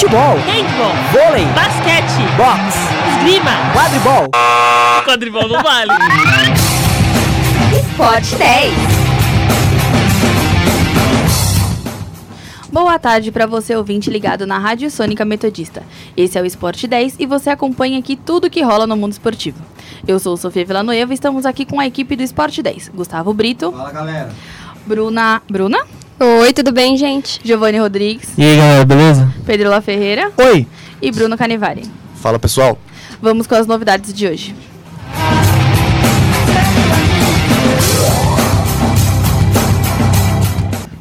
futebol, handball, vôlei, basquete, boxe, esgrima, quadribol. quadribol não vale. Sport 10. Boa tarde para você ouvinte ligado na Rádio Sônica Metodista. Esse é o Esporte 10 e você acompanha aqui tudo que rola no mundo esportivo. Eu sou Sofia Villanueva e estamos aqui com a equipe do Esporte 10. Gustavo Brito. Fala galera. Bruna. Bruna? Oi, tudo bem, gente? Giovanni Rodrigues. E aí galera, beleza? Pedro La Ferreira. Oi! E Bruno Canivari. Fala pessoal. Vamos com as novidades de hoje.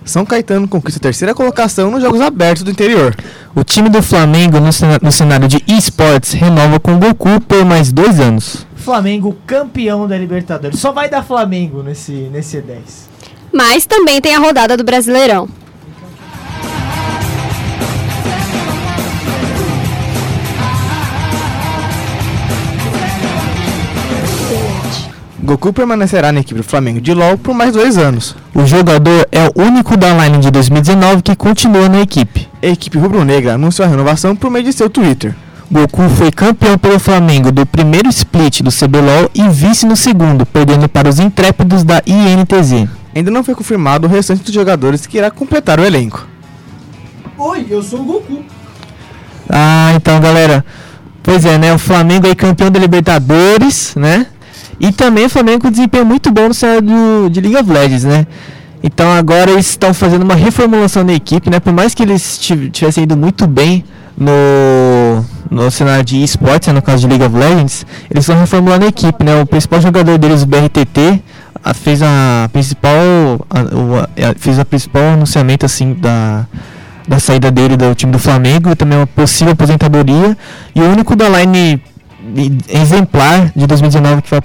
São Caetano conquista a terceira colocação nos Jogos Abertos do Interior. O time do Flamengo no, cenário de esportes renova com Goku por mais dois anos. Flamengo campeão da Libertadores. Só vai dar Flamengo nesse, nesse E10. Mas também tem a rodada do Brasileirão. Goku permanecerá na equipe do Flamengo de LoL por mais dois anos. O jogador é o único da line de 2019 que continua na equipe. A equipe rubro-negra anunciou a renovação por meio de seu Twitter. Goku foi campeão pelo Flamengo do primeiro split do CBLOL e vice no segundo, perdendo para os intrépidos da INTZ. Ainda não foi confirmado o restante dos jogadores que irá completar o elenco. Oi, eu sou o Goku. Ah, então galera, pois é, né? O Flamengo aí campeão da Libertadores, né? E também o Flamengo com desempenho muito bom no cenário de League of Legends, né? Então agora eles estão fazendo uma reformulação na equipe, né? Por mais que eles tiv- tivessem ido muito bem no, no cenário de esportes, né, no caso de League of Legends, eles estão reformulando a equipe, né? O principal jogador deles, o BRTT, a- fez a principal a- o- a- fez a principal anunciamento assim da da saída dele do time do Flamengo e também uma possível aposentadoria e o único da line exemplar de 2019 que vai,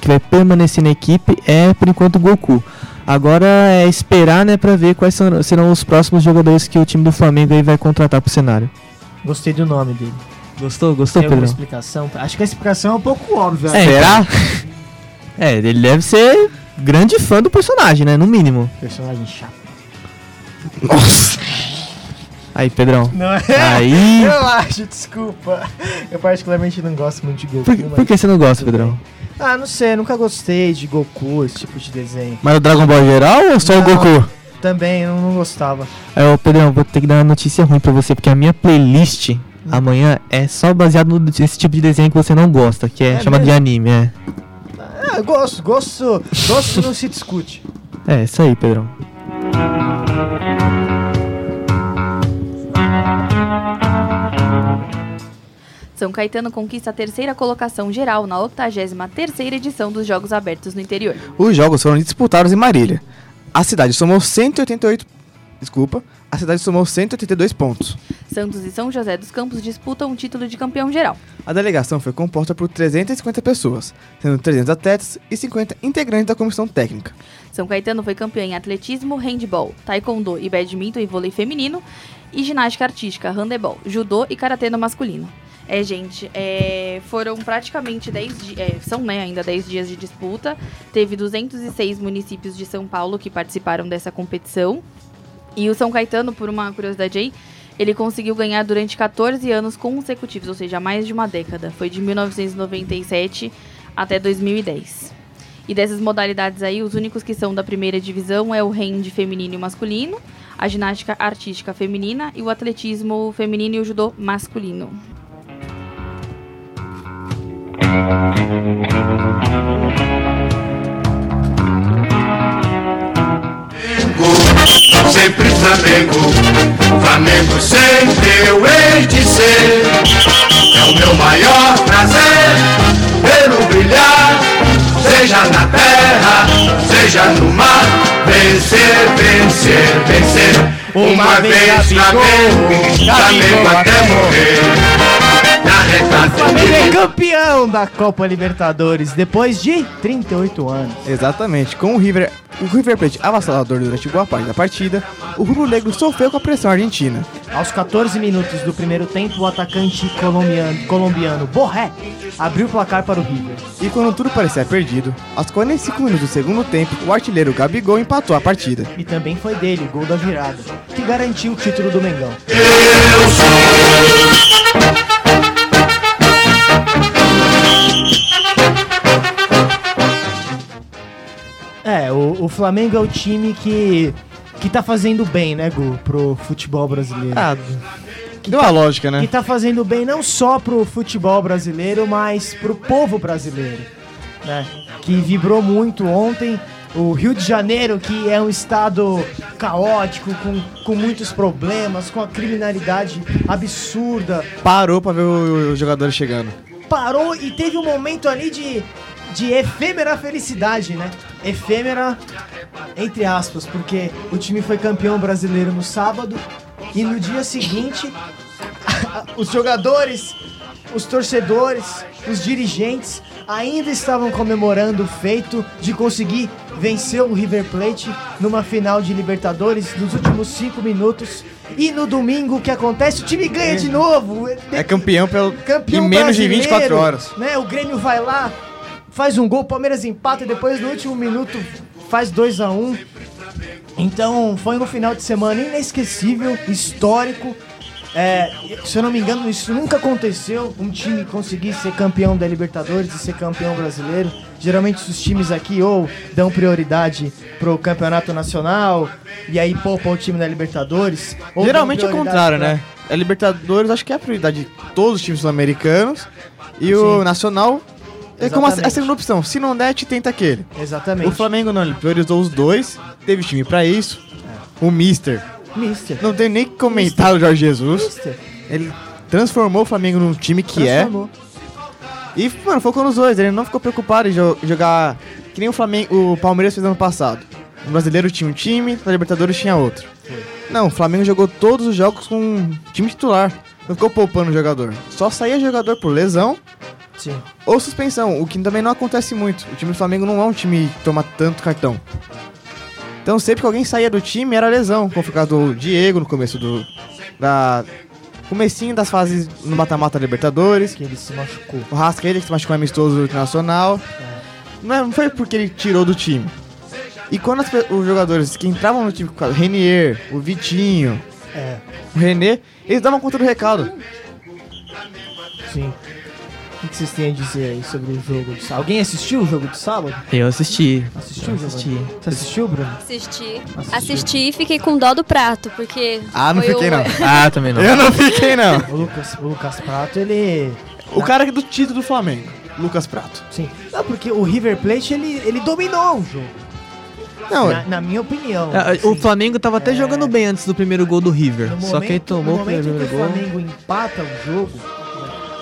que vai permanecer na equipe é por enquanto o Goku. Agora é esperar, né, para ver quais são- serão os próximos jogadores que o time do Flamengo aí vai contratar pro cenário. Gostei do nome dele. Gostou? Gostou, Tem Pedro? explicação? Acho que a explicação é um pouco óbvia. É, Será? É, ele deve ser grande fã do personagem, né, no mínimo. Personagem chato. Nossa. Aí, Pedrão. Não é? Aí, Eu acho, desculpa. Eu particularmente não gosto muito de Goku. por, mas por que você não gosta, Pedrão? bem. Ah, não sei, nunca gostei de Goku, esse tipo de desenho. Mas o Dragon Ball geral ou só o Não. Goku? Também, eu não gostava. Aí, ô Pedrão, vou ter que dar uma notícia ruim pra você, porque a minha playlist amanhã é só baseado nesse tipo de desenho que você não gosta, que é, É chamado de mesmo? anime, é. Ah, gosto, gosto, gosto não se discute. É, isso aí, Pedrão. São Caetano conquista a terceira colocação geral na 83ª edição dos Jogos Abertos no Interior. Os jogos foram disputados em Marília. A cidade somou 188. Desculpa. A cidade somou 182 pontos. Santos e São José dos Campos disputam o título de campeão geral. A delegação foi composta por 350 pessoas, sendo 300 atletas e 50 integrantes da comissão técnica. São Caetano foi campeão em atletismo, handball, taekwondo e badminton e vôlei feminino, e ginástica artística, handebol, judô e karatê no masculino. É, gente, é, foram praticamente 10 dias, é, são né, ainda 10 dias de disputa. Teve 206 municípios de São Paulo que participaram dessa competição. E o São Caetano, por uma curiosidade aí, ele conseguiu ganhar durante 14 anos consecutivos, ou seja, mais de uma década. Foi de 1997 até 2010. E dessas modalidades aí, os únicos que são da primeira divisão é o hand feminino e masculino, a ginástica artística feminina e o atletismo feminino e o judô masculino. Sempre Flamengo. Flamengo sempre eu hei de ser. É o meu maior prazer vê-lo brilhar, seja na terra, seja no mar. Vencer, vencer, vencer. Uma vez Flamengo, Flamengo até morrer. Flamengo é campeão da Copa Libertadores depois de 38 anos. Exatamente, com o River, o River Plate avassalador durante boa parte da partida, o Rubro Negro sofreu com a pressão argentina. Aos 14 minutos do primeiro tempo, o atacante colombiano, colombiano Borré abriu o placar para o River. E quando tudo parecia perdido, aos 45 minutos do segundo tempo, o artilheiro Gabigol empatou a partida. E também foi dele o gol da virada, que garantiu o título do Mengão. Eu sou É, o, o Flamengo é o time que, que tá fazendo bem, né, Gu, pro futebol brasileiro. Ah, deu uma lógica, Que né? tá fazendo bem não só pro futebol brasileiro, mas pro povo brasileiro, né? Que vibrou muito ontem. O Rio de Janeiro, que é um estado caótico, com, com muitos problemas, com a criminalidade absurda, Parou pra ver o- os jogadores chegando. parou e teve um momento ali de, de efêmera felicidade, né? Efêmera, entre aspas, porque o time foi campeão brasileiro no sábado e no dia seguinte os jogadores, os torcedores, os dirigentes ainda estavam comemorando o feito de conseguir vencer o River Plate numa final de Libertadores nos últimos cinco minutos. E no domingo o que acontece? O time ganha de novo. É campeão pelo Campeão em menos de brasileiro, 24 horas. Né? O Grêmio vai lá, faz um gol, o Palmeiras empata e depois no último minuto faz 2 a 1 um. Então foi um final de semana inesquecível, histórico. É, se eu não me engano, isso nunca aconteceu. Um time conseguir ser campeão da Libertadores e ser campeão brasileiro. Geralmente os times aqui ou dão prioridade pro campeonato nacional e aí poupam o time da Libertadores. Geralmente é o contrário, pra- né? A Libertadores acho que é a prioridade de todos os times sul-americanos. E o Sim. Nacional é como a, a segunda opção. Se não der, te tenta aquele. Exatamente. O Flamengo não, ele priorizou os dois, teve time pra isso. O Mister, Mister. não tem nem que comentar o Jorge Jesus. Mister. Ele transformou o Flamengo num time que é. E, mano, focou nos dois. Ele não ficou preocupado em jo- jogar que nem o Flamengo, o Palmeiras fez ano passado. O brasileiro tinha um time, o Libertadores tinha outro. Não, o Flamengo jogou todos os jogos com um time titular. Não ficou poupando o jogador. Só saía jogador por lesão Sim. ou suspensão, o que também não acontece muito. O time do Flamengo não é um time que toma tanto cartão. Então sempre que alguém saía do time era lesão, como foi o caso do Diego no começo do. Da. Comecinho das fases no mata-mata Libertadores. Que ele se machucou. O Rascaeta que se machucou amistoso do internacional. Não, é- não foi porque ele tirou do time. E quando as os jogadores que entravam no time, o Renier, o Vitinho, É, o René, eles davam conta do recado. sim. O que vocês têm a dizer aí sobre o jogo de sábado? Alguém assistiu o jogo de sábado? Eu assisti. Assistiu o jogo? Assisti. Você assistiu, Bruno? Assisti. Assistiu. Assisti e fiquei com dó do prato, porque. Ah, não foi fiquei o- não. Ah, também não. Eu não fiquei não. O Lucas, o Lucas Prato, ele. O cara do título do Flamengo, Lucas Prato. Sim. Não, porque o River Plate, ele, ele dominou o jogo. Não, na, na minha opinião. Ah, assim. O Flamengo tava até É. jogando bem antes do primeiro gol do River. No Só que ele tomou no o primeiro que o gol. Flamengo empata o jogo,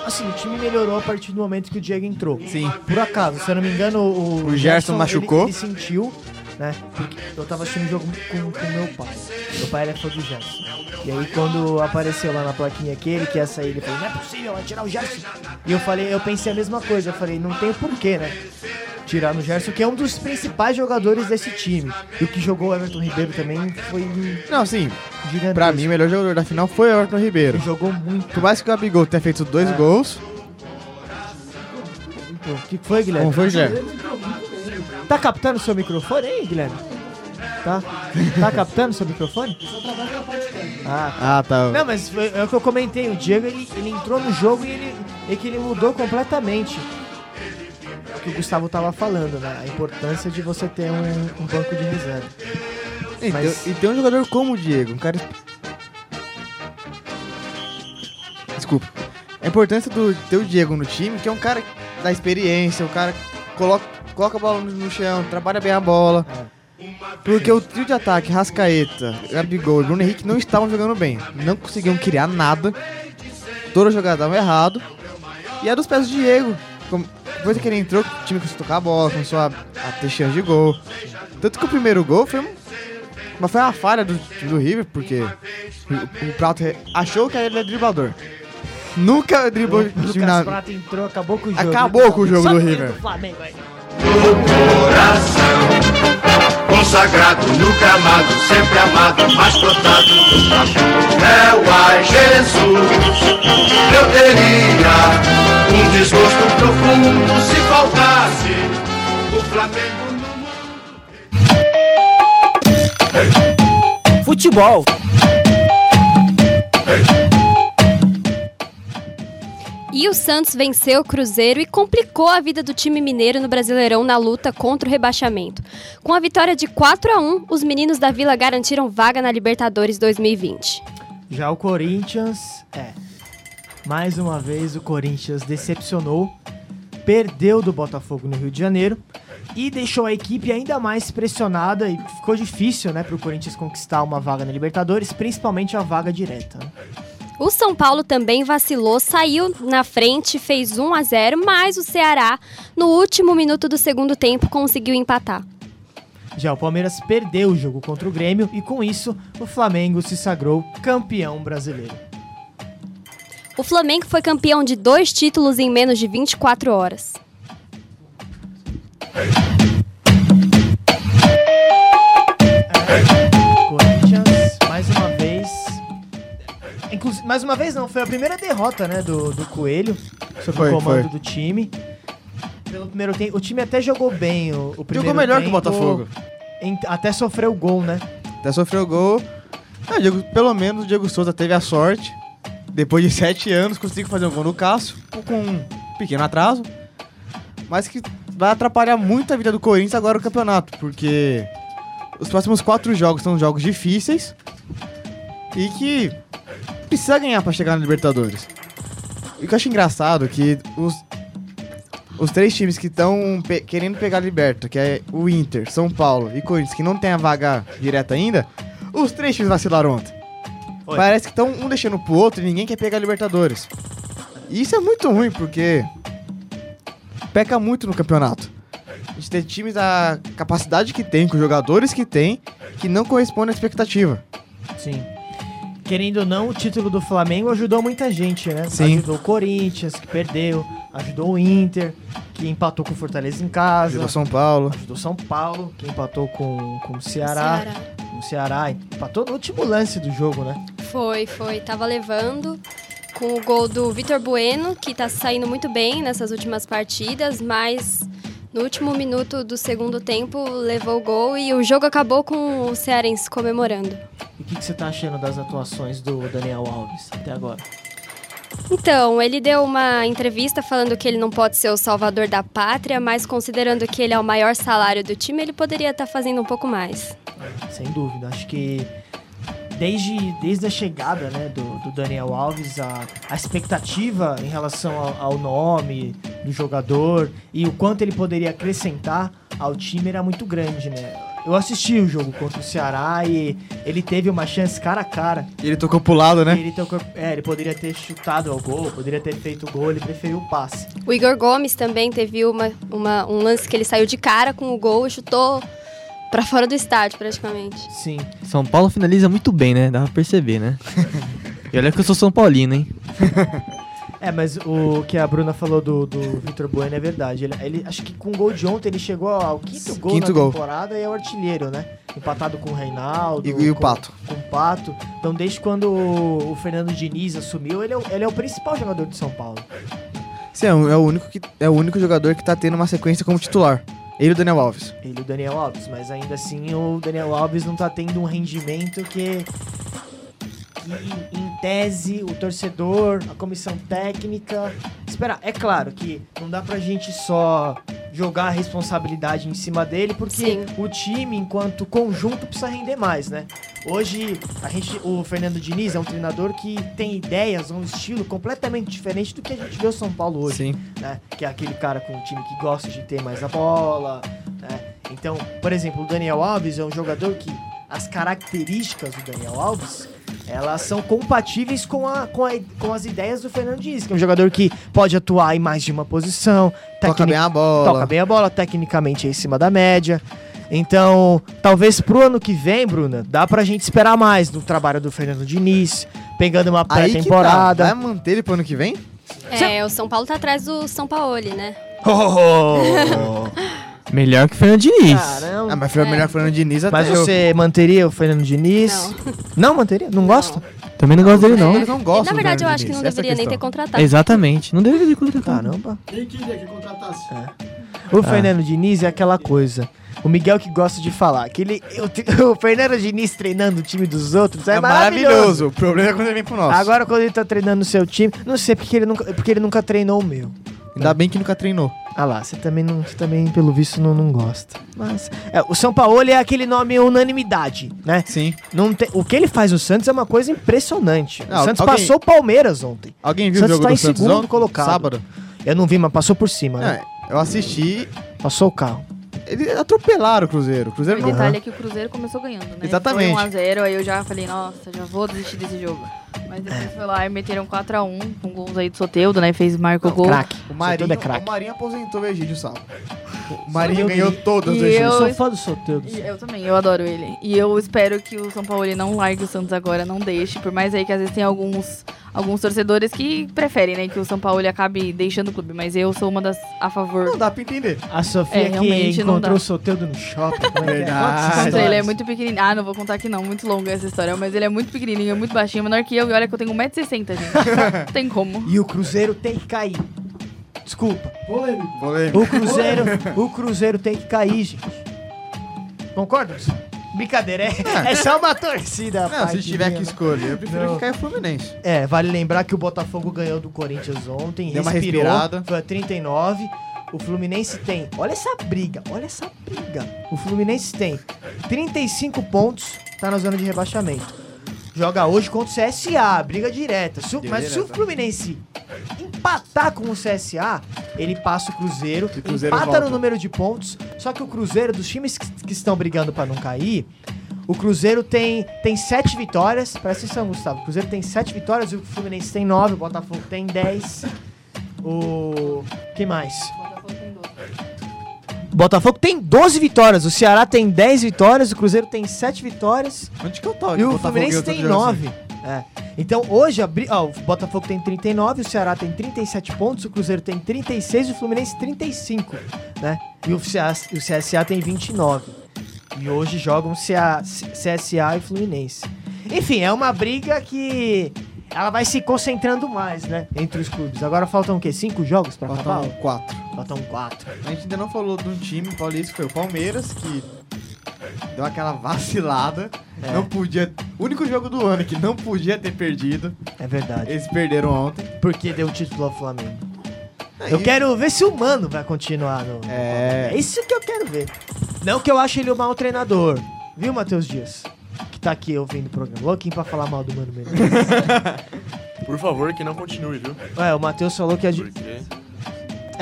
assim, o time melhorou a partir do momento que o Diego entrou. Sim. Por acaso, se eu não me engano, o, O Gerson ele- machucou. Ele, sentiu, né? Eu tava assistindo o jogo com, com meu pai. Meu pai era fã do Gerson. E aí quando apareceu lá na plaquinha que ele quer sair, ele falou, não é possível, vai tirar o Gerson. E eu falei, eu pensei a mesma coisa, eu falei, não tem porquê, né? Tirar no Gerson, que é um dos principais jogadores desse time. E o que jogou o Everton Ribeiro também foi um não, sim. gigantesco. Pra mim, o melhor jogador da final foi o Everton Ribeiro. Ele jogou muito. Por mais que o Gabigol tenha feito dois É. gols, O que que foi, Guilherme? como foi Guilherme? Tá captando seu microfone aí, Guilherme? Tá? Tá captando seu microfone? Ah, Ah, tá. Não, mas foi, é o que eu comentei. O Diego ele, ele entrou no jogo e ele, e que ele mudou completamente. É o que o Gustavo tava falando, né? A importância de você ter um, um banco de reserva. E, mas- tem, e tem um jogador como o Diego, um cara. Desculpa. A importância do ter o Diego no time, que é um cara da experiência, um cara que coloca, coloca a bola no, chão, trabalha bem a bola. Porque o trio de ataque, Rascaeta, Gabigol e Bruno Henrique não estavam jogando bem. Não conseguiam criar nada. Toda jogada dava errado. E era dos pés do Diego. Depois que ele entrou, o time começou a tocar a bola, começou a, a ter chance de gol. Tanto que o primeiro gol foi mas foi uma falha do, do River, porque o, o Prato achou que ele é driblador. Nunca driblou O o time Lucas na... Prata entrou, acabou com o jogo. Acabou com o jogo Só do River. do Flamengo aí. Coração. Consagrado no gramado, sempre amado, mas plantado no chapéu Ai Jesus, eu teria um desgosto profundo se faltasse o Flamengo no mundo. Futebol. O Santos venceu o Cruzeiro e complicou a vida do time mineiro no Brasileirão na luta contra o rebaixamento. Com a vitória de 4 a 1, os meninos da Vila garantiram vaga na Libertadores 2020. Já o Corinthians, é. Mais uma vez o Corinthians decepcionou, perdeu do Botafogo no Rio de Janeiro e deixou a equipe ainda mais pressionada e ficou difícil, né, pro Corinthians conquistar uma vaga na Libertadores, principalmente a vaga direta. O São Paulo também vacilou, saiu na frente, fez 1 a 0, mas o Ceará, no último minuto do segundo tempo, conseguiu empatar. Já o Palmeiras perdeu o jogo contra o Grêmio e com isso o Flamengo se sagrou campeão brasileiro. O Flamengo foi campeão de dois títulos em menos de 24 horas. Mais uma vez não, foi a primeira derrota, né, do, do Coelho sob Foi, o comando foi. do time. Pelo primeiro tempo, o time até jogou bem o, o primeiro Jogou melhor que o tempo, Botafogo. em- até sofreu gol, né? Até sofreu gol. Ah, Diego- pelo menos o Diego Souza teve a sorte. Depois de sete anos, conseguiu fazer um gol no Cássio, com um pequeno atraso. Mas que vai atrapalhar muito a vida do Corinthians agora no campeonato, porque os próximos quatro jogos são jogos difíceis e que precisa ganhar pra chegar na Libertadores. E o que eu acho engraçado é que os, os três times que estão querendo pegar a Liberta, que é o Inter, São Paulo e Corinthians, que não tem a vaga direta ainda, os três times vacilaram ontem. Foi. Parece que estão um deixando pro outro e ninguém quer pegar a Libertadores. E isso é muito ruim, porque peca muito no campeonato. A gente tem times da capacidade que tem, com jogadores que tem, que não correspondem à expectativa. Sim. Querendo ou não, o título do Flamengo ajudou muita gente, né? Sim. Ajudou o Corinthians, que perdeu, ajudou o Inter, que empatou com o Fortaleza em casa, Ajudou São Paulo. ajudou São Paulo, que empatou com, com o Ceará, com o Ceará, empatou no último lance do jogo, né? Foi, foi. Tava levando com o gol do Vitor Bueno, que tá saindo muito bem nessas últimas partidas, mas no último minuto do segundo tempo levou o gol e o jogo acabou com o Cearense comemorando. O que, que você tá achando das atuações do Daniel Alves até agora? Então, ele deu uma entrevista falando que ele não pode ser o salvador da pátria, mas considerando que ele é o maior salário do time, ele poderia estar fazendo um pouco mais. Sem dúvida, acho que desde, desde a chegada né, do, do Daniel Alves, a, a expectativa em relação ao, ao nome do jogador e o quanto ele poderia acrescentar ao time era muito grande, né? Eu assisti o jogo contra o Ceará e ele teve uma chance cara a cara. Ele tocou pro lado, né? Ele, tocou- é, ele poderia ter chutado ao gol, poderia ter feito o gol, ele preferiu o passe. O Igor Gomes também teve uma, uma- um lance que ele saiu de cara com o gol e chutou pra fora do estádio, praticamente. Sim. São Paulo finaliza muito bem, né? Dá pra perceber, né? e olha que eu sou São Paulino, hein? É, mas o que a Bruna falou do, do Vitor Bueno é verdade. Ele, ele- acho que com o gol de ontem ele chegou ao quinto gol Quinto na gol. temporada e é o artilheiro, né? Empatado com o Reinaldo. E, e o com- Pato. Com o Pato. Então, desde quando o, o Fernando Diniz assumiu, ele é, o- ele é o principal jogador de São Paulo. Sim, é o é o único, que, é o único jogador que tá tendo uma sequência como titular. Ele e o Daniel Alves. Ele e o Daniel Alves. Mas ainda assim, o Daniel Alves não tá tendo um rendimento que. que, tese, o torcedor, a comissão técnica. Espera, é claro que não dá pra gente só jogar a responsabilidade em cima dele, porque Sim. o time, enquanto conjunto, precisa render mais, né? Hoje, a gente, o Fernando Diniz é um treinador que tem ideias, um estilo completamente diferente do que a gente vê o São Paulo hoje Sim. né? Que é aquele cara com um time que gosta de ter mais a bola, né? Então, por exemplo, o Daniel Alves é um jogador que as características do Daniel Alves, elas são compatíveis com, a, com, a, com as ideias do Fernando Diniz, que é um jogador que pode atuar em mais de uma posição, Toca bem a bola. toca bem a bola, tecnicamente é em cima da média. Então, talvez pro ano que vem, Bruna, dá pra gente esperar mais do trabalho do Fernando Diniz, pegando uma tá. pré-temporada. Vai manter ele pro ano que vem? É, o São Paulo tá atrás do São Paulo, né? Melhor que o Fernando Diniz. Caramba. Ah, mas foi É. melhor que o Fernando Diniz até Mas eu- você manteria o Fernando Diniz? Não, manteria? Não, gosta? Também não gosto dele, não. Eles não gostam Na do verdade, eu Fernando acho que não essa é a deveria nem ter questão. contratado. Exatamente. Não deveria ter contratado. Caramba. Quem queria que contratasse? O Fernando Diniz é aquela coisa. O Miguel que gosta de falar. Que ele, o, o Fernando Diniz treinando o time dos outros é, É maravilhoso. maravilhoso. O problema é quando ele vem pro nosso. Agora, quando ele tá treinando o seu time, não sei porque ele nunca, porque ele nunca treinou o meu. Ainda bem que nunca treinou. Ah lá, você também, não, você também pelo visto, não, não gosta. Mas, é, o São Paulo é aquele nome unanimidade, né? Sim. Não tem- o que ele faz no Santos é uma coisa impressionante. Não, o Santos alguém- passou o Palmeiras ontem. Alguém viu Santos o jogo tá do em Santos segundo ontem? colocado. Sábado. Eu não vi, mas passou por cima, né? É, eu assisti. Passou o carro. Eles atropelaram o Cruzeiro. O Cruzeiro O não. detalhe é que o Cruzeiro começou ganhando, né? Exatamente. Foi 1x0, aí eu já falei, nossa, já vou desistir desse jogo. Mas depois É. foi lá e meteram 4x1 com gols aí do Soteudo, né? Fez Marco Não, gol. Craque. O Marinho, é craque. o Marinho aposentou o Egídio sábado. O Marinho ganhou todas as eu- sou fã do Soteldo. E eu também, eu adoro ele. E eu espero que o São Paulo ele não largue o Santos agora, não deixe. Por mais aí que às vezes tem alguns, alguns torcedores que preferem, né, que o São Paulo acabe deixando o clube. Mas eu sou uma das a favor. Não dá pra entender. A Sofia É, que realmente não encontrou o Soteldo no shopping. É é? Verdade. Ele é muito pequenininho. Ah, não vou contar aqui não, muito longa essa história. Mas ele é muito pequenininho, é muito baixinho, menor que eu. E olha que eu tenho 1,60m, gente. não tem como. E o Cruzeiro tem que cair. Desculpa. Polêmico. O Cruzeiro, o Cruzeiro tem que cair, gente. Concorda? Brincadeira, é, é só uma torcida. Não, se tiver que escolher, eu prefiro Não. que caia o Fluminense. É, vale lembrar que o Botafogo ganhou do Corinthians ontem, Deu uma respirou, respirada. foi a 39. O Fluminense tem, olha essa briga, olha essa briga. O Fluminense tem 35 pontos, tá na zona de rebaixamento. Joga hoje contra o CSA, briga direta. Se o- Deu mas se o. Fluminense empatar com o CSA, ele passa o Cruzeiro, o Cruzeiro empata volta. no número de pontos. Só que o Cruzeiro, dos times que, que estão brigando pra não cair, o Cruzeiro tem, tem sete vitórias. Presta atenção, Gustavo. O Cruzeiro tem sete vitórias, o Fluminense tem nove, o Botafogo tem dez. O. que mais? O Botafogo tem 12 vitórias, o Ceará tem 10 vitórias, o Cruzeiro tem 7 vitórias Onde que eu tô? e o Botafogo Fluminense tem todo jogo 9. É. Então hoje a bri- ó, o Botafogo tem 39, o Ceará tem 37 pontos, o Cruzeiro tem 36 e o Fluminense 35, né? E o, CA, o CSA tem 29. E hoje jogam CA, CSA e Fluminense. Enfim, é uma briga que ela vai se concentrando mais, né? Entre os clubes. Agora faltam o quê? Cinco jogos Faltam acabar? quatro. Faltam quatro. A gente ainda não falou de um time paulista que foi o Palmeiras, que deu aquela vacilada. É. Não podia. O único jogo do ano que não podia ter perdido. É verdade. Eles perderam ontem. Porque deu o título ao Flamengo. Aí- Eu quero ver se o Mano vai continuar no. É. É isso que eu quero ver. Não que eu ache ele um mau treinador. Viu, Matheus Dias? Que tá aqui ouvindo o programa. Louquinho pra falar mal do Mano Menezes. Por favor, que não continue, viu? Ué, o Matheus falou que a gente. Porque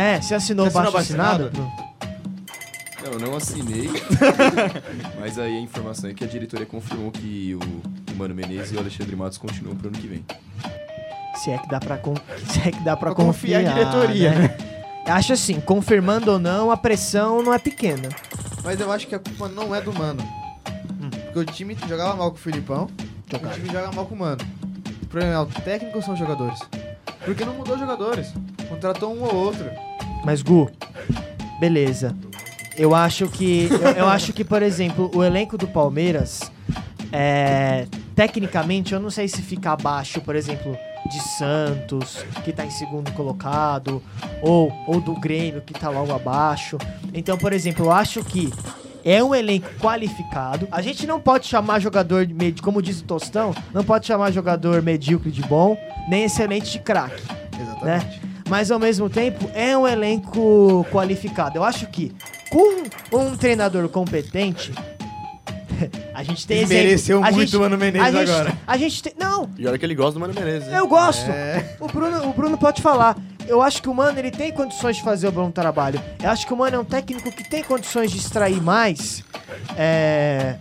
É, você assinou o Você assinou baixo assinado? Não, eu não assinei. mas aí a informação é que a diretoria confirmou que o, Mano Menezes e o Alexandre Matos continuam pro ano que vem. Se é que dá pra, con... se é que dá pra, Pra confiar confiar. em diretoria, né? Acho assim, confirmando ou não, a pressão não é pequena. Mas eu acho que a culpa não é do Mano. Hum. Porque o time jogava mal com o Filipão. O time joga mal com o Mano. O problema é o técnico ou são os jogadores? Porque não mudou os jogadores. Contratou um ou outro. Mas, Gu, beleza. Eu acho que. Eu, eu acho que, por exemplo, o elenco do Palmeiras. É, tecnicamente, eu não sei se fica abaixo, por exemplo, de Santos, que tá em segundo colocado, ou, ou do Grêmio, que tá logo abaixo. Então, por exemplo, eu acho que é um elenco qualificado. A gente não pode chamar jogador, de como diz o Tostão, não pode chamar jogador medíocre de bom, nem excelente de craque Exatamente. Mas ao mesmo tempo é um elenco qualificado. Eu acho que com um treinador competente, a gente tem exemplo. A muito gente- o Mano Menezes a gente, agora. A gente tem, não, E olha que ele gosta do Mano Menezes, hein? eu gosto. É. O Bruno, o Bruno pode falar. Eu acho que o Mano ele tem condições de fazer o bom trabalho. Eu acho que o Mano é um técnico que tem condições de extrair mais é,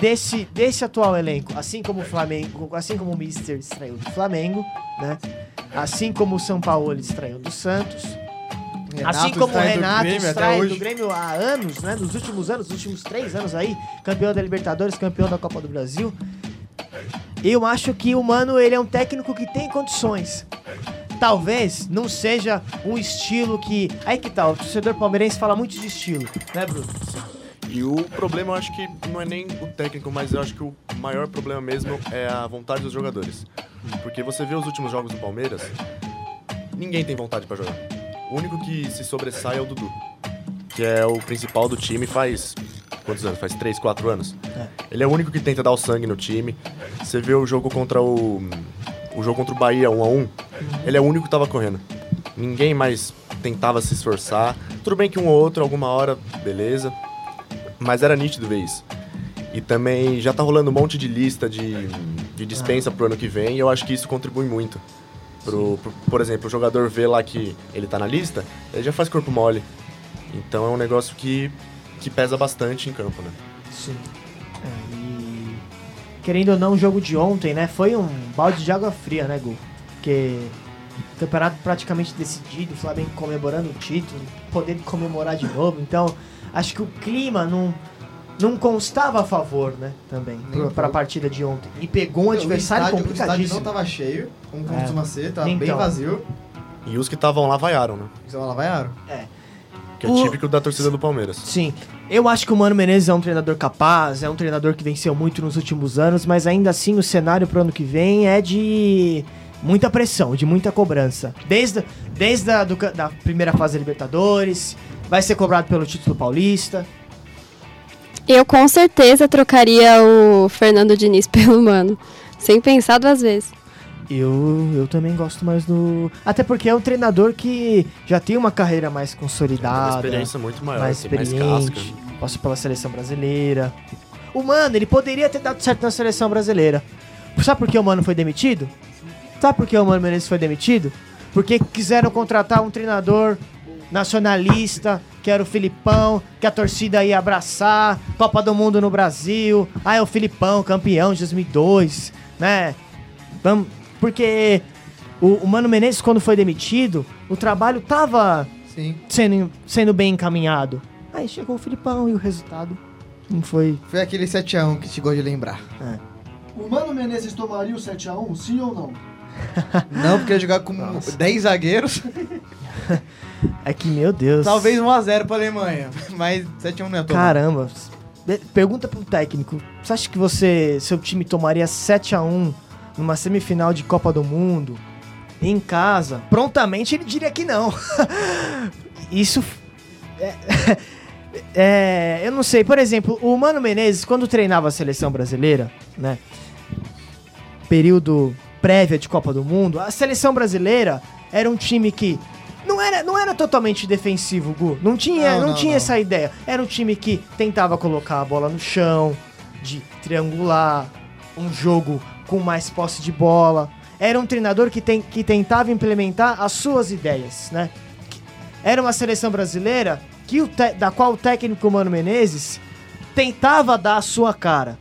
desse, desse atual elenco. Assim como o Flamengo, assim como o Mister extraiu do Flamengo, né? Assim como o São Paulo extraiu do Santos. assim como o extrai do Renato Grêmio extrai do Grêmio há anos, né? Nos últimos anos, nos últimos três anos aí, campeão da Libertadores, campeão da Copa do Brasil. Eu acho que o Mano ele é um técnico que tem condições. Talvez não seja um estilo que. Aí que tal? O torcedor palmeirense fala muito de estilo, né, Bruno? E o problema eu acho que não é nem o técnico, mas eu acho que o maior problema mesmo é a vontade dos jogadores. Porque você vê os últimos jogos do Palmeiras, ninguém tem vontade pra jogar. O único que se sobressai é o Dudu. que é o principal do time faz. Quantos anos? Faz 3, 4 anos. É. Ele é o único que tenta dar o sangue no time. Você vê o jogo contra o. O jogo contra o Bahia 1 a 1 Ele é o único que tava correndo. Ninguém mais tentava se esforçar. Tudo bem que um ou outro, alguma hora, beleza. Mas era nítido ver isso. E também já tá rolando um monte de lista de, de dispensa pro ano que vem. E eu acho que isso contribui muito. Pro, pro- por exemplo, o jogador vê lá que ele tá na lista, ele já faz corpo mole. Então é um negócio que, que pesa bastante em campo, né? Sim. É, e querendo ou não, o jogo de ontem, né? Foi um balde de água fria, né, Gu? Porque campeonato praticamente decidido, o Flamengo comemorando o título, podendo comemorar de novo. Então, acho que o clima não, não constava a favor, né? Também, pra pouco. partida de ontem. E pegou um adversário o estádio, o estádio complicadíssimo. não tava cheio, como É. costuma ser, tava Então. bem vazio. E os que estavam lá vaiaram, né? Então lá vaiaram. Que é O- típico da torcida do Palmeiras. Sim, eu acho que o Mano Menezes é um treinador capaz, é um treinador que venceu muito nos últimos anos, mas ainda assim o cenário pro ano que vem é de muita pressão, de muita cobrança. Desde, desde a do da primeira fase da Libertadores, vai ser cobrado pelo título paulista. Eu com certeza trocaria o Fernando Diniz pelo Mano. Sem pensar duas vezes. Eu, eu também gosto mais do. Até porque é um treinador que já tem uma carreira mais Uma consolidada. experiência muito maior, mais tem mais experiente, casca. passou pela seleção brasileira. O Mano, ele poderia ter dado certo na seleção brasileira. Sabe por que o Mano foi demitido? Sabe por que o Mano Menezes foi demitido? Porque quiseram contratar um treinador nacionalista, que era o Filipão, que a torcida ia abraçar, Copa do Mundo no Brasil. Ah, é o Filipão, campeão de 2002, né? Porque o, o Mano Menezes, quando foi demitido, o trabalho tava Sim. sendo, sendo bem encaminhado. Aí chegou o Filipão e o resultado não foi. Foi aquele 7x1 que chegou de lembrar. O Mano Menezes tomaria o 7x1, sim ou não? Não, porque ia jogar com 10 zagueiros. É que, meu Deus. Talvez 1x0 pra Alemanha. Mas 7x1 não é tomar. Caramba. Pergunta pro técnico. Você acha que você, seu time tomaria 7x1 numa semifinal de Copa do Mundo? Em casa? Prontamente ele diria que não. Isso. É, é, eu não sei. Por exemplo, o Mano Menezes, quando treinava a seleção brasileira, né? Período prévia de Copa do Mundo, a seleção brasileira era um time que não era, não era totalmente defensivo, Gu. Não tinha, Não, não, não, tinha não. essa ideia. Era um time que tentava colocar a bola no chão, de triangular, um jogo com mais posse de bola. Era um treinador que, tem, que tentava implementar as suas ideias, né? Era uma seleção brasileira que o te- da qual o técnico Mano Menezes tentava dar a sua cara.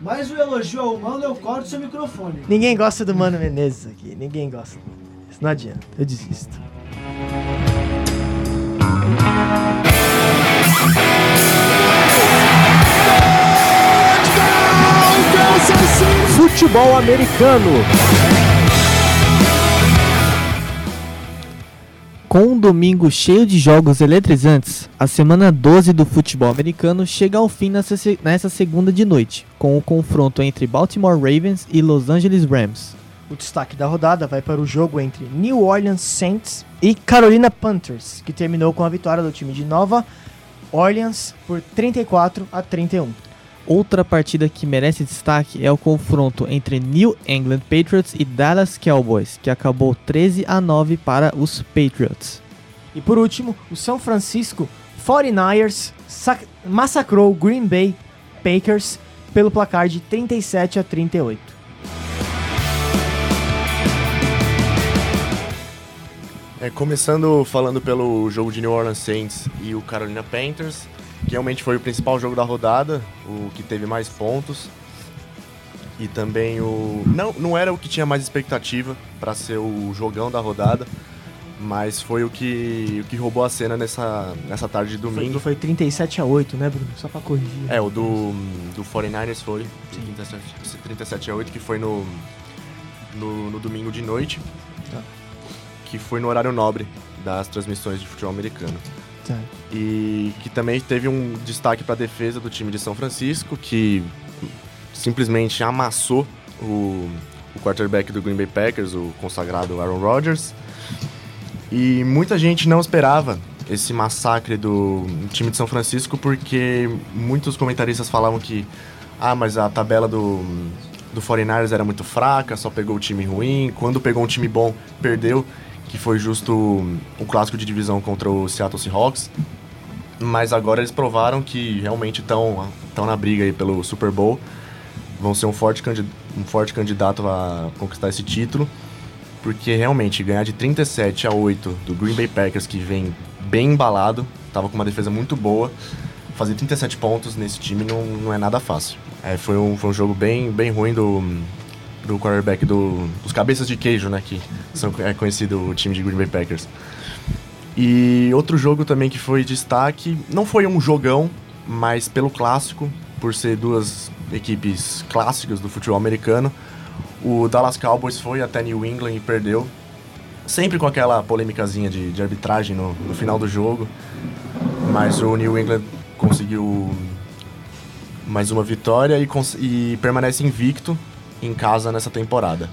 Mas o elogio ao Mano, eu corto seu microfone. Ninguém gosta do Mano Menezes aqui. Ninguém gosta do Mano Menezes. Não adianta, eu desisto. Futebol americano. Com um domingo cheio de jogos eletrizantes, a semana 12 do futebol americano chega ao fim nessa, se- nessa segunda de noite, com o confronto entre Baltimore Ravens e Los Angeles Rams. O destaque da rodada vai para o jogo entre New Orleans Saints e Carolina Panthers, que terminou com a vitória do time de Nova Orleans por 34 a 31. Outra partida que merece destaque é o confronto entre New England Patriots e Dallas Cowboys, que acabou 13 a 9 para os Patriots. E por último, o São Francisco 49ers sac- massacrou o Green Bay Packers pelo placar de 37 a 38. É, começando falando pelo jogo de New Orleans Saints e o Carolina Panthers, que realmente foi o principal jogo da rodada, o que teve mais pontos. E também o. Não, não era o que tinha mais expectativa para ser o jogão da rodada, mas foi o que, o que roubou a cena nessa, nessa tarde de Foi, domingo. foi 37 a 8, né, Bruno? Só pra corrigir. É, o do, do 49ers foi 37, 37 a 8, que foi no, no, no domingo de noite, Tá. que foi no horário nobre das transmissões de futebol americano. Tá. E que também teve um destaque para a defesa do time de São Francisco, que simplesmente amassou o, o quarterback do Green Bay Packers, o consagrado Aaron Rodgers. E muita gente não esperava esse massacre do time de São Francisco porque muitos comentaristas falavam que ah, mas a tabela do, do 49ers era muito fraca, só pegou o time ruim. Quando pegou um time bom, perdeu, que foi justo o clássico de divisão contra o Seattle Seahawks. Mas agora eles provaram que realmente estão na briga aí pelo Super Bowl. Vão ser um forte, um forte candidato a conquistar esse título. Porque realmente ganhar de 37 a 8 do Green Bay Packers, que vem bem embalado, tava com uma defesa muito boa, fazer 37 pontos nesse time não, não é nada fácil. É, foi, um, foi um jogo bem, bem ruim do, do quarterback do, dos cabeças de queijo, né? Que são, é conhecido o time de Green Bay Packers. E outro jogo também que foi destaque, não foi um jogão, mas pelo clássico, por ser duas equipes clássicas do futebol americano, o Dallas Cowboys foi até New England e perdeu. Sempre com aquela polêmicazinha de, de arbitragem no, no final do jogo. Mas o New England conseguiu mais uma vitória e, e permanece invicto em casa nessa temporada.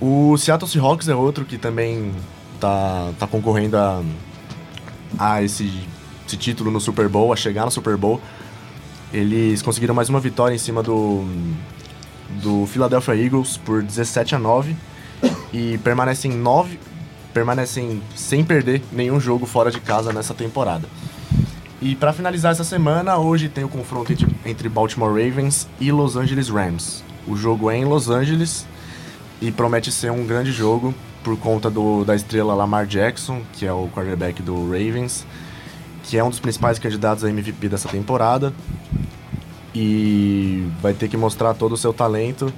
O Seattle Seahawks é outro que também tá, tá concorrendo a, a esse, esse título no Super Bowl, a chegar no Super Bowl. Eles conseguiram mais uma vitória em cima do, do Philadelphia Eagles por 17 a 9 e permanecem nove permanecem sem perder nenhum jogo fora de casa nessa temporada. E para finalizar essa semana, hoje tem o confronto entre, entre Baltimore Ravens e Los Angeles Rams. O jogo é em Los Angeles e promete ser um grande jogo por conta do, da estrela Lamar Jackson, que é o quarterback do Ravens, que é um dos principais candidatos a MVP dessa temporada e vai ter que mostrar todo o seu talento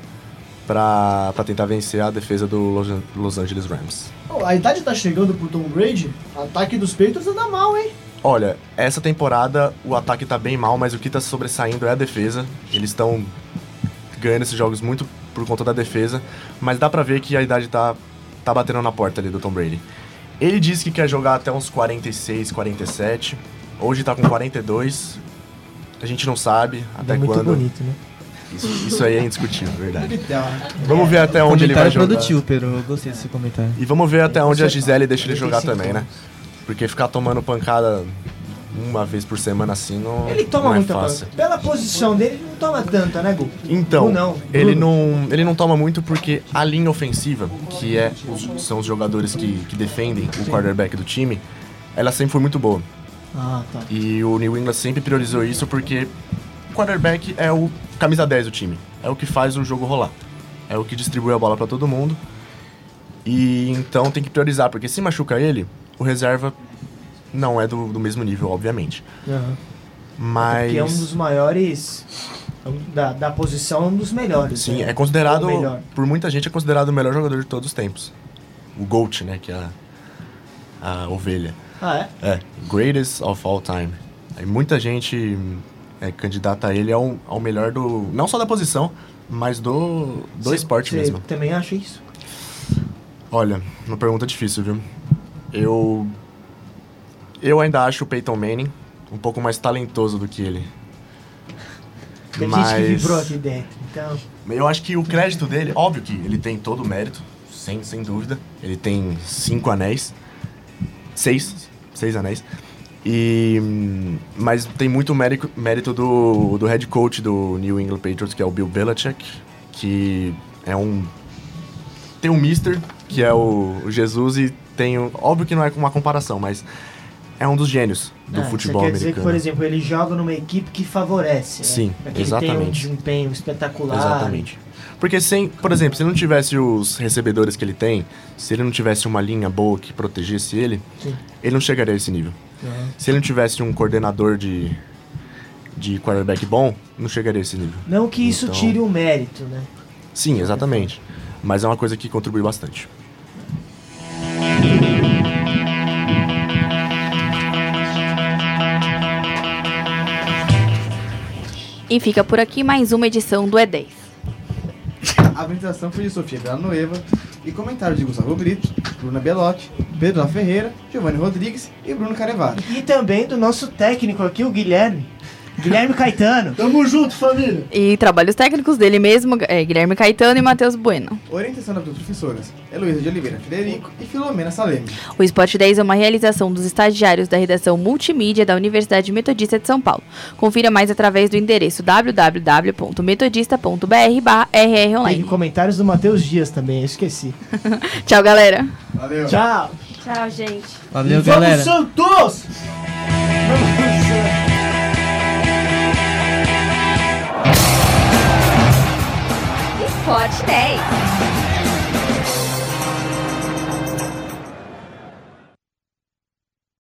para tentar vencer a defesa do Los, Angeles Rams. Pô, a idade tá chegando pro Tom Brady, ataque dos Patriots anda mal, hein? Olha, essa temporada o ataque tá bem mal, mas o que tá sobressaindo é a defesa. Eles estão ganhando esses jogos muito por conta da defesa, mas dá pra ver que a idade tá, tá batendo na porta ali do Tom Brady. Ele disse que quer jogar até uns 46, 47. Hoje tá com 42. A gente não sabe até é muito quando. bonito, né? Isso, isso aí é indiscutível, verdade. Vamos ver até onde ele vai jogar. produtivo, Pedro. Eu gostei desse comentário. E vamos ver até onde a Gisele deixa ele jogar também, né? Porque ficar tomando pancada uma vez por semana assim não, Ele toma não é muita fácil. Pela posição dele, ele não toma tanta, né, Gu? Então, Gu não. ele Bruno. não, ele não toma muito porque a linha ofensiva, que é os- são os jogadores que, que defendem o quarterback do time, ela sempre foi muito boa. Ah, tá. E o New England sempre priorizou isso porque o quarterback é o camisa 10 do time. É o que faz o jogo rolar. É o que distribui a bola pra todo mundo. E então tem que priorizar, porque se machuca ele, o reserva não é do, do mesmo nível, obviamente. Aham. Mas. Porque é um dos maiores. Da, da posição, um dos melhores. Sim, né? é considerado, por muita gente, é considerado o melhor jogador de todos os tempos. O GOAT, né, que é a, a ovelha. Ah, é? É, greatest of all time. Aí muita gente é candidata a ele ao, ao melhor do, não só da posição, mas do, do Cê- esporte cê mesmo. também acha isso? Olha, uma pergunta difícil, viu? Eu, eu ainda acho o Peyton Manning um pouco mais talentoso do que ele. Tem gente que vibrou aqui dentro. Então, Eu acho que o crédito dele, óbvio que ele tem todo o mérito, sem, sem dúvida. Ele tem cinco anéis. Seis. Seis anéis. E, mas tem muito mérito, mérito do, do head coach do New England Patriots, que é o Bill Belichick, que é um. Tem um Mister, que é o, o Jesus, e tem. Óbvio que não é uma comparação, mas é um dos gênios do ah, futebol Você quer dizer que, americano. por exemplo, ele joga numa equipe que favorece. né? Sim, que Ele tem um exatamente. desempenho espetacular. Exatamente. Porque sem, por exemplo, se ele não tivesse os recebedores que ele tem, se ele não tivesse uma linha boa que protegesse ele, Sim. ele não chegaria a esse nível. Aham. Se ele não tivesse um coordenador de, de quarterback bom, não chegaria a esse nível. Não que isso Então- tire o mérito, né? Sim, exatamente. Mas é uma coisa que contribui bastante. E fica por aqui mais uma edição do E10. A apresentação foi de Sofia Villanueva e comentário de Gustavo Brito, Bruna Belotti, Pedro Ferreira, Giovanni Rodrigues e Bruno Carevara. E também do nosso técnico aqui, o Guilherme. Guilherme Caetano. Tamo junto, família. E trabalhos técnicos dele mesmo, é, Guilherme Caetano e Matheus Bueno. Orientação das duas professoras, Heloísa de Oliveira Federico e Filomena Saleme. O Spot 10 é uma realização dos estagiários da redação multimídia da Universidade Metodista de São Paulo. Confira mais através do endereço www.metodista.br Tem online. comentários do Matheus Dias também, eu esqueci. Tchau, galera. Valeu. Tchau. Tchau, gente. Valeu, Vamos, galera. Santos! for today.